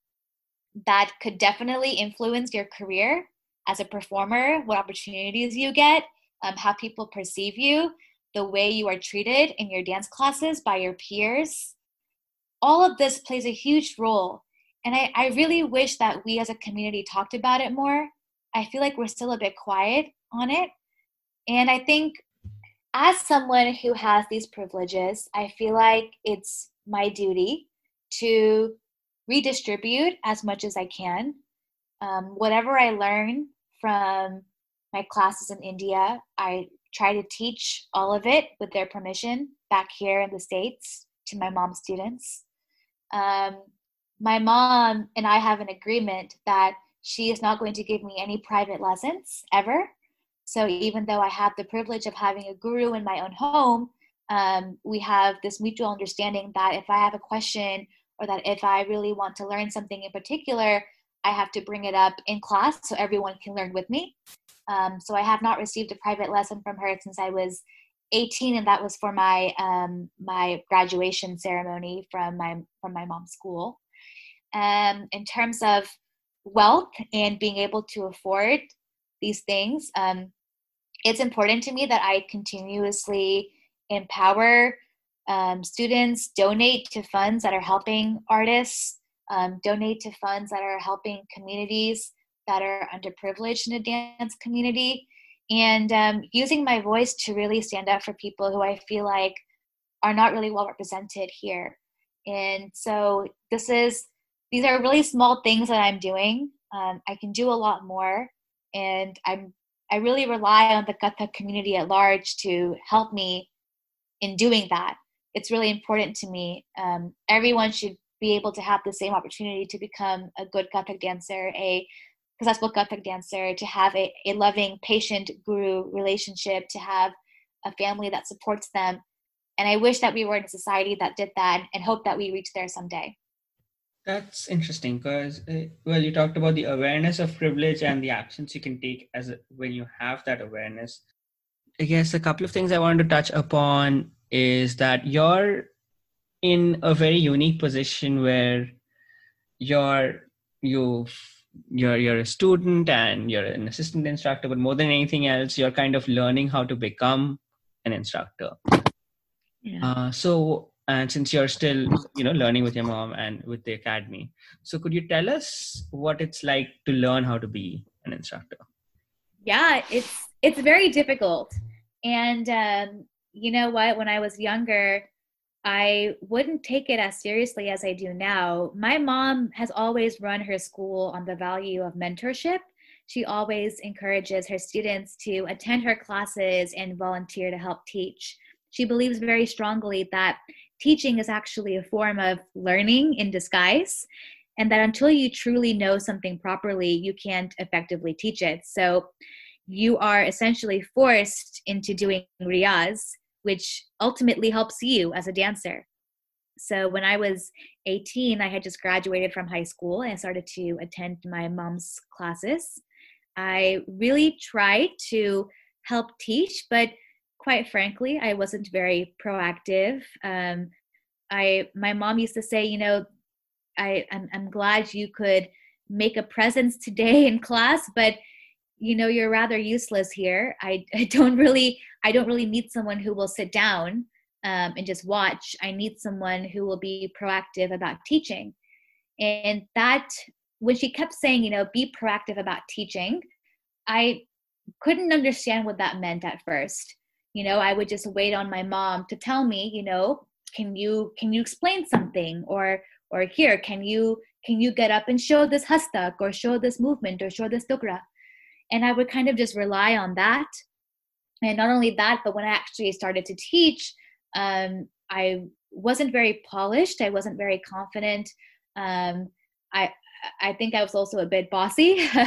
that could definitely influence your career as a performer, what opportunities you get, um, how people perceive you, the way you are treated in your dance classes by your peers. All of this plays a huge role. And I, I really wish that we as a community talked about it more. I feel like we're still a bit quiet on it. And I think as someone who has these privileges, I feel like it's my duty to redistribute as much as I can. Um, whatever I learn from my classes in India, I try to teach all of it with their permission back here in the States to my mom's students. Um, my mom and I have an agreement that she is not going to give me any private lessons ever. So even though I have the privilege of having a guru in my own home, um, we have this mutual understanding that if I have a question or that if I really want to learn something in particular, I have to bring it up in class so everyone can learn with me. Um, so I have not received a private lesson from her since I was 18, and that was for my um, my graduation ceremony from my from my mom's school. Um, in terms of wealth and being able to afford these things, um, it's important to me that I continuously empower um, students, donate to funds that are helping artists, um, donate to funds that are helping communities that are underprivileged in a dance community, and um, using my voice to really stand up for people who I feel like are not really well represented here. And so this is these are really small things that I'm doing. Um, I can do a lot more, and I'm I really rely on the Kathak community at large to help me in doing that. It's really important to me. Um, everyone should be able to have the same opportunity to become a good Kathak dancer, a successful Kathak dancer, to have a, a loving patient guru relationship, to have a family that supports them. And I wish that we were in a society that did that and hope that we reach there someday. That's interesting because, uh, well, you talked about the awareness of privilege and the actions you can take as a, when you have that awareness. I guess a couple of things I wanted to touch upon is that you're in a very unique position where you're you you're you're a student and you're an assistant instructor, but more than anything else, you're kind of learning how to become an instructor. Yeah. Uh, so and since you're still you know learning with your mom and with the academy so could you tell us what it's like to learn how to be an instructor? Yeah it's it's very difficult. And um, you know what? When i was younger i wouldn't take it as seriously as i do now. My mom has always run her school on the value of mentorship. She always encourages her students to attend her classes and volunteer to help teach. She believes very strongly that teaching is actually a form of learning in disguise and that until you truly know something properly you can't effectively teach it so you are essentially forced into doing riyaz which ultimately helps you as a dancer. So when I was 18, I had just graduated from high school and started to attend my mom's classes. I really tried to help teach, but quite frankly, I wasn't very proactive. Um, I my mom used to say, you know, I I'm, I'm glad you could make a presence today in class, but you know you're rather useless here. I, I don't really I don't really need someone who will sit down um, and just watch. I need someone who will be proactive about teaching, and that when she kept saying, you know, be proactive about teaching, I couldn't understand what that meant at first. You know, I would just wait on my mom to tell me, you know, can you can you explain something? Or or here can you can you get up and show this hastak or show this movement or show this dogra and i would kind of just rely on that. And not only that but when i actually started to teach um, i wasn't very polished. I wasn't very confident. Um, i i think i was also a bit bossy.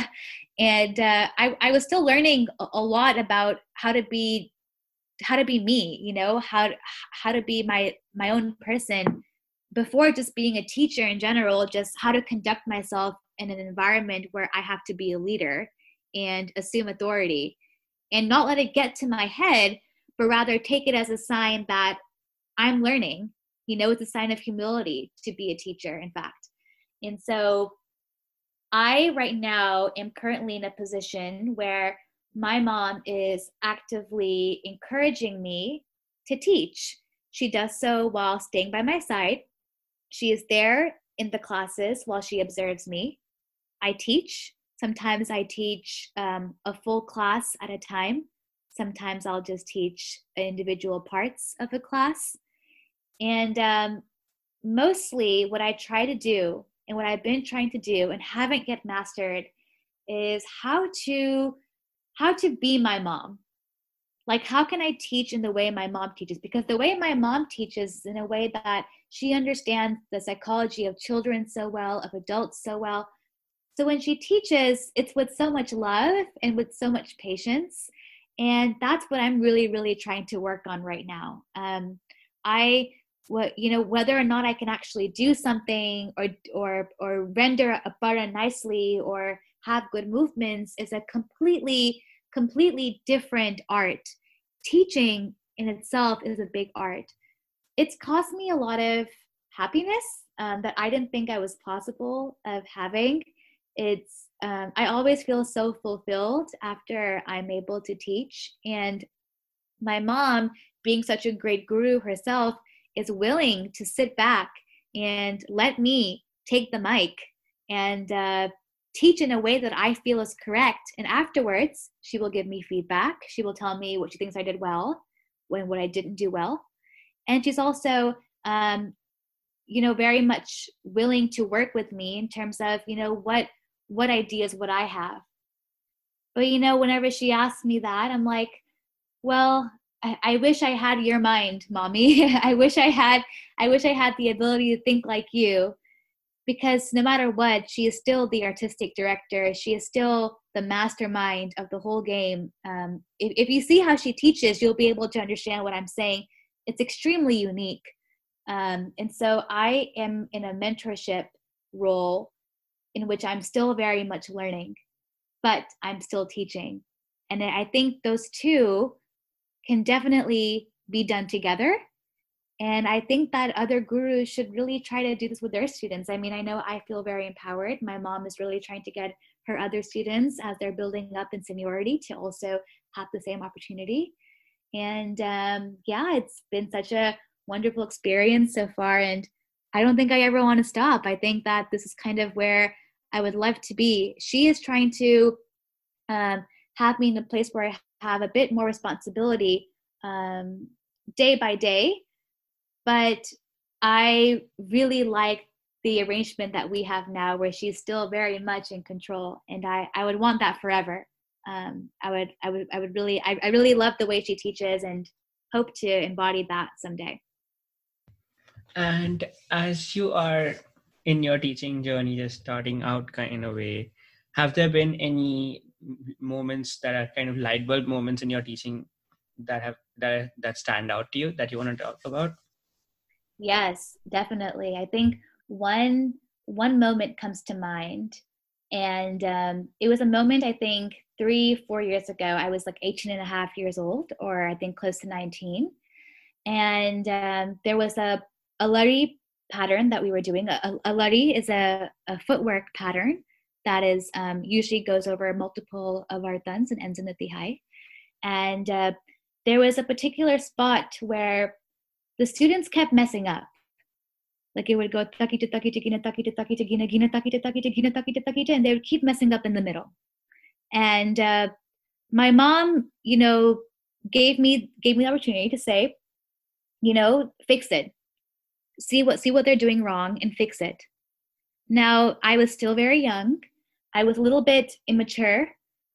And uh, I, I was still learning a lot about how to be how to be me you know how how to be my my own person before just being a teacher in general just how to conduct myself in an environment where i have to be a leader and assume authority and not let it get to my head but rather take it as a sign that i'm learning you know it's a sign of humility to be a teacher in fact. And so i right now am currently in a position where my mom is actively encouraging me to teach. She does so while staying by my side. She is there in the classes while she observes me. I teach. Sometimes I teach um, a full class at a time. Sometimes I'll just teach individual parts of a class. And um, mostly, what I try to do and what I've been trying to do and haven't yet mastered is how to how to be my mom. Like how can i teach in the way my mom teaches? Because the way my mom teaches in a way that she understands the psychology of children so well of adults so well. So when she teaches it's with so much love and with so much patience. And that's what i'm really really trying to work on right now. Um, i what you know whether or not i can actually do something or or or render a para nicely or have good movements is a completely completely different art. Teaching in itself is a big art. It's cost me a lot of happiness um, that I didn't think I was possible of having. It's um, I always feel so fulfilled after I'm able to teach, and my mom, being such a great guru herself, is willing to sit back and let me take the mic and uh, teach in a way that I feel is correct. And afterwards, she will give me feedback. She will tell me what she thinks I did well, when what I didn't do well. And she's also, um, you know, very much willing to work with me in terms of, you know, what what ideas would I have. But you know, whenever she asks me that, I'm like, well, I, I wish I had your mind, mommy. I wish I had I wish I had the ability to think like you because no matter what, she is still the artistic director. She is still the mastermind of the whole game. Um, if, if you see how she teaches, you'll be able to understand what I'm saying. It's extremely unique. Um, and so I am in a mentorship role in which I'm still very much learning, but I'm still teaching. And I think those two can definitely be done together and I think that other gurus should really try to do this with their students. I mean, I know I feel very empowered. My mom is really trying to get her other students as they're building up in seniority to also have the same opportunity. And um, yeah, it's been such a wonderful experience so far. And I don't think I ever want to stop. I think that this is kind of where I would love to be. She is trying to um, have me in a place where I have a bit more responsibility um, day by day but I really like the arrangement that we have now where she's still very much in control and I, I would want that forever. Um, I would I would I would really I, I really love the way she teaches and hope to embody that someday. And as you are in your teaching journey, just starting out kind of way, have there been any moments that are kind of light bulb moments in your teaching that have that that stand out to you that you want to talk about? Yes, definitely. I think one one moment comes to mind, and um, it was a moment I think three four years ago. I was like 18 and a half years old, or I think close to 19, and um, there was a a lari pattern that we were doing. A, a lari is a, a footwork pattern that is um, usually goes over multiple avartans and ends in the tihai. And uh, there was a particular spot where the students kept messing up. Like it would go taki to taki to gina taki to taki to gina gina taki to taki to gina taki to taki to, and they would keep messing up in the middle. And uh, my mom, you know, gave me gave me the opportunity to say, you know, fix it. See what see what they're doing wrong and fix it. Now I was still very young, I was a little bit immature,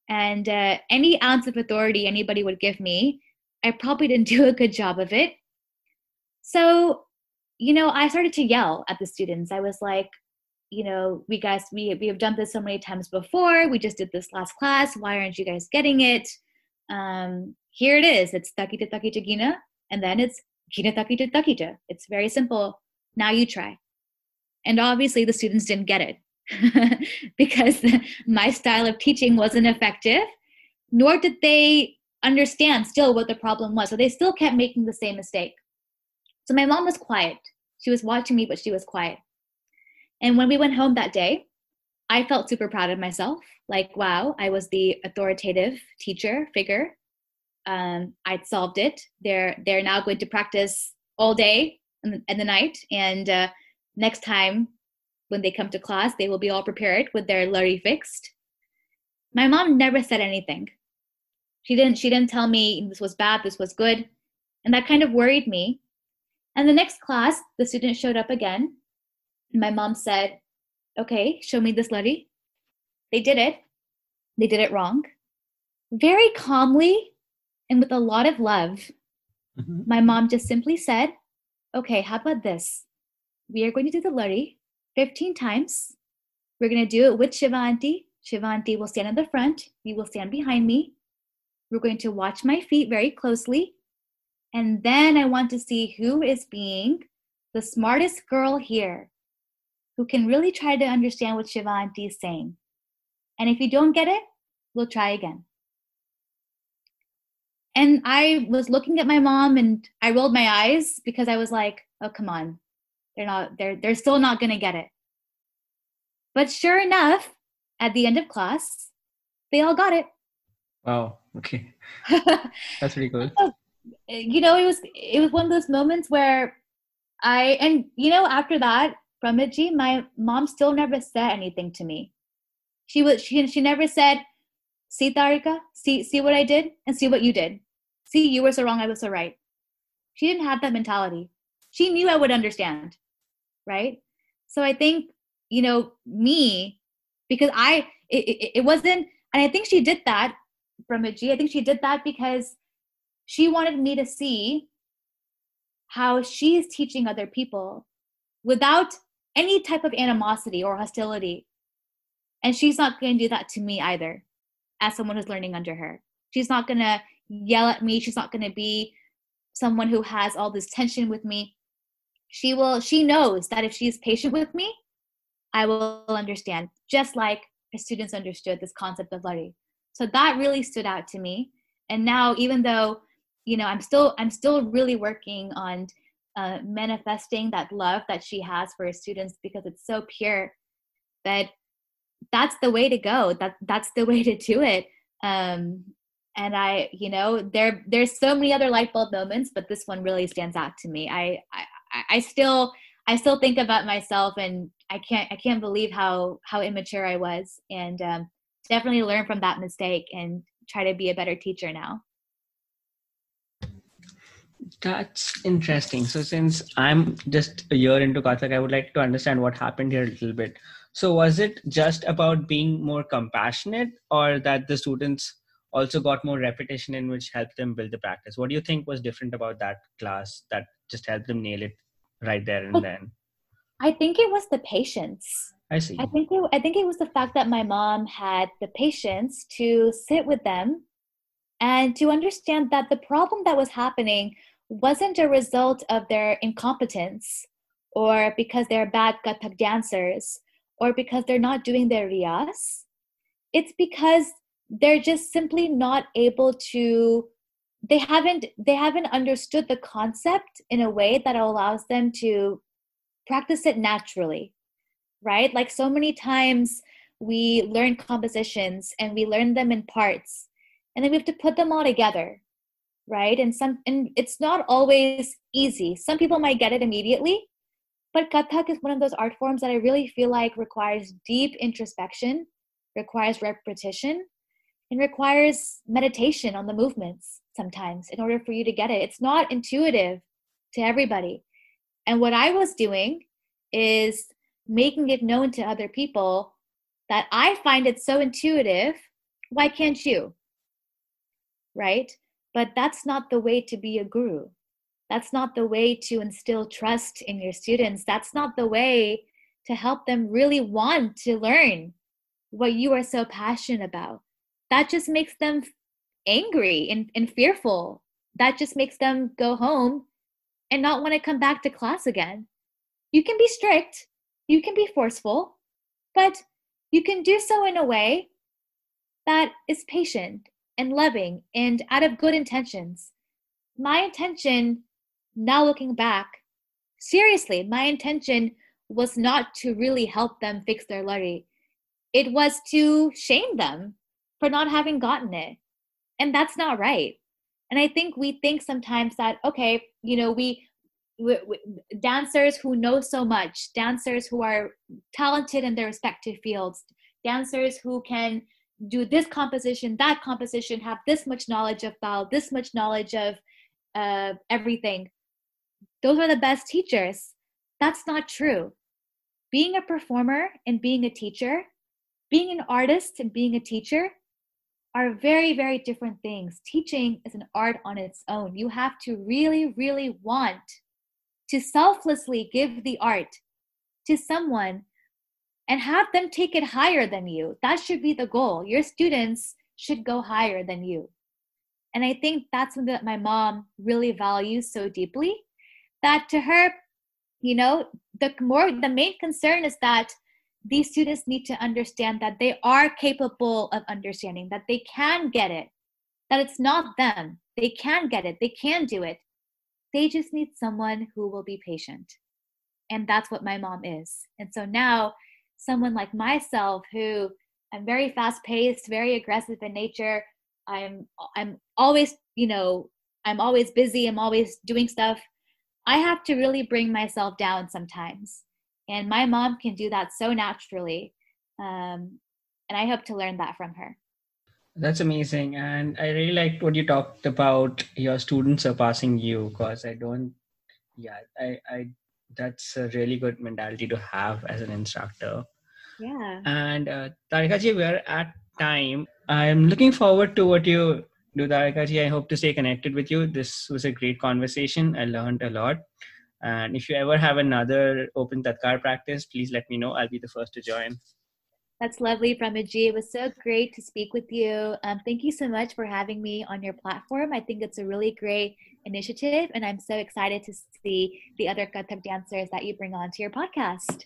and uh, any ounce of authority anybody would give me, I probably didn't do a good job of it. So, you know, I started to yell at the students. I was like, you know, we guys, we, we have done this so many times before. We just did this last class. Why aren't you guys getting it? Um, here it is. It's takita takita gina, and then it's gina takita takita. It's very simple. Now you try. And obviously the students didn't get it. because my style of teaching wasn't effective, nor did they understand still what the problem was. So they still kept making the same mistake. So my mom was quiet. She was watching me, but she was quiet. And when we went home that day, I felt super proud of myself. Like, wow, I was the authoritative teacher figure. Um, I'd solved it. They're they're now going to practice all day and the, the night. And uh, next time when they come to class, they will be all prepared with their lari fixed. My mom never said anything. She didn't she didn't tell me this was bad, this was good. And that kind of worried me. And the next class, the student showed up again. My mom said, Okay, show me this lari. They did it. They did it wrong. Very calmly and with a lot of love, mm-hmm. my mom just simply said, Okay, how about this? We are going to do the lari 15 times. We're going to do it with Shivanti. Shivanti will stand in the front. You will stand behind me. We're going to watch my feet very closely. And then I want to see who is being the smartest girl here, who can really try to understand what Shivanti is saying. And if you don't get it, we'll try again. And I was looking at my mom and I rolled my eyes because I was like, oh, come on, they're not they're they're still not going to get it. But sure enough at the end of class they all got it. Wow okay. That's pretty cool you know it was it was one of those moments where i and you know after that from it my mom still never said anything to me. She was she, she never said see Tarika, see see what i did and see what you did. See you were so wrong i was so right. She didn't have that mentality. She knew i would understand right? So i think you know me because i it, it, it wasn't and i think she did that from a g i think she did that because she wanted me to see how she's teaching other people without any type of animosity or hostility. And she's not going to do that to me either as someone who's learning under her. She's not going to yell at me. She's not going to be someone who has all this tension with me. She will she knows that if she's patient with me i will understand just like her students understood this concept of lari so that really stood out to me. And now even though you know i'm still i'm still really working on uh, manifesting that love that she has for her students because it's so pure. That that's the way to go. That that's the way to do it. Um and i you know there there's so many other light bulb moments but this one really stands out to me. I i, I still I still think about myself and I can't I can't believe how how immature I was. And um, definitely learn from that mistake and try to be a better teacher now. That's interesting. So since I'm just a year into Kathak, I would like to understand what happened here a little bit. So was it just about being more compassionate or that the students also got more repetition in which helped them build the practice? What do you think was different about that class that just helped them nail it right there and oh, then? I think it was the patience. I see. I think it, I think it was the fact that my mom had the patience to sit with them and to understand that the problem that was happening wasn't a result of their incompetence or because they're bad Kathak dancers or because they're not doing their riyaz. It's because they're just simply not able to they haven't they haven't understood the concept in a way that allows them to practice it naturally right like so many times we learn compositions and we learn them in parts and then we have to put them all together right? And some and it's not always easy. Some people might get it immediately but kathak is one of those art forms that i really feel like requires deep introspection requires repetition and requires meditation on the movements sometimes in order for you to get it. It's not intuitive to everybody. And what i was doing is making it known to other people that i find it so intuitive why can't you right? But that's not the way to be a guru. That's not the way to instill trust in your students. That's not the way to help them really want to learn what you are so passionate about. That just makes them angry and, and fearful. That just makes them go home and not want to come back to class again. You can be strict, you can be forceful, but you can do so in a way that is patient and loving and out of good intentions. My intention, now looking back, seriously, my intention was not to really help them fix their lari. It was to shame them for not having gotten it. And that's not right. And I think we think sometimes that, okay, you know, we, we, we, dancers who know so much, dancers who are talented in their respective fields, dancers who can do this composition, that composition, have this much knowledge of bhaav, this much knowledge of uh, everything. Those are the best teachers. That's not true. Being a performer and being a teacher, being an artist and being a teacher are very, very different things. Teaching is an art on its own. You have to really, really want to selflessly give the art to someone and have them take it higher than you. That should be the goal. Your students should go higher than you. And I think that's something that my mom really values so deeply that to her, you know, the more the main concern is that these students need to understand that they are capable of understanding, that they can get it, that it's not them. They can get it, they can do it. They just need someone who will be patient. And that's what my mom is. And so now someone like myself who I'm very fast paced, very aggressive in nature. I'm I'm always, you know, I'm always busy, I'm always doing stuff. I have to really bring myself down sometimes. And my mom can do that so naturally. Um, and I hope to learn that from her. That's amazing. And I really liked what you talked about your students surpassing you because I don't, yeah, I, I that's a really good mentality to have as an instructor. Yeah. And uh, Tarikaji, we are at time. I'm looking forward to what you do, Tarikaji. I hope to stay connected with you. This was a great conversation. I learned a lot. And if you ever have another open Tatkar practice, please let me know. I'll be the first to join. That's lovely, Brahmaji. It was so great to speak with you. Um, thank you so much for having me on your platform. I think it's a really great initiative, and I'm so excited to see the other Kathak dancers that you bring on to your podcast.